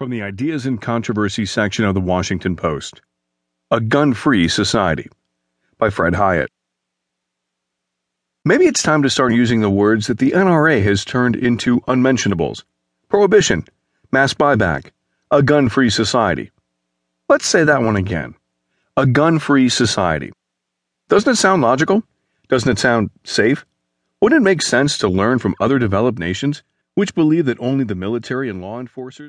From the Ideas and Controversy section of the Washington Post A Gun Free Society by Fred Hiatt. Maybe it's time to start using the words that the NRA has turned into unmentionables prohibition, mass buyback, a gun free society. Let's say that one again. A gun free society. Doesn't it sound logical? Doesn't it sound safe? Wouldn't it make sense to learn from other developed nations which believe that only the military and law enforcers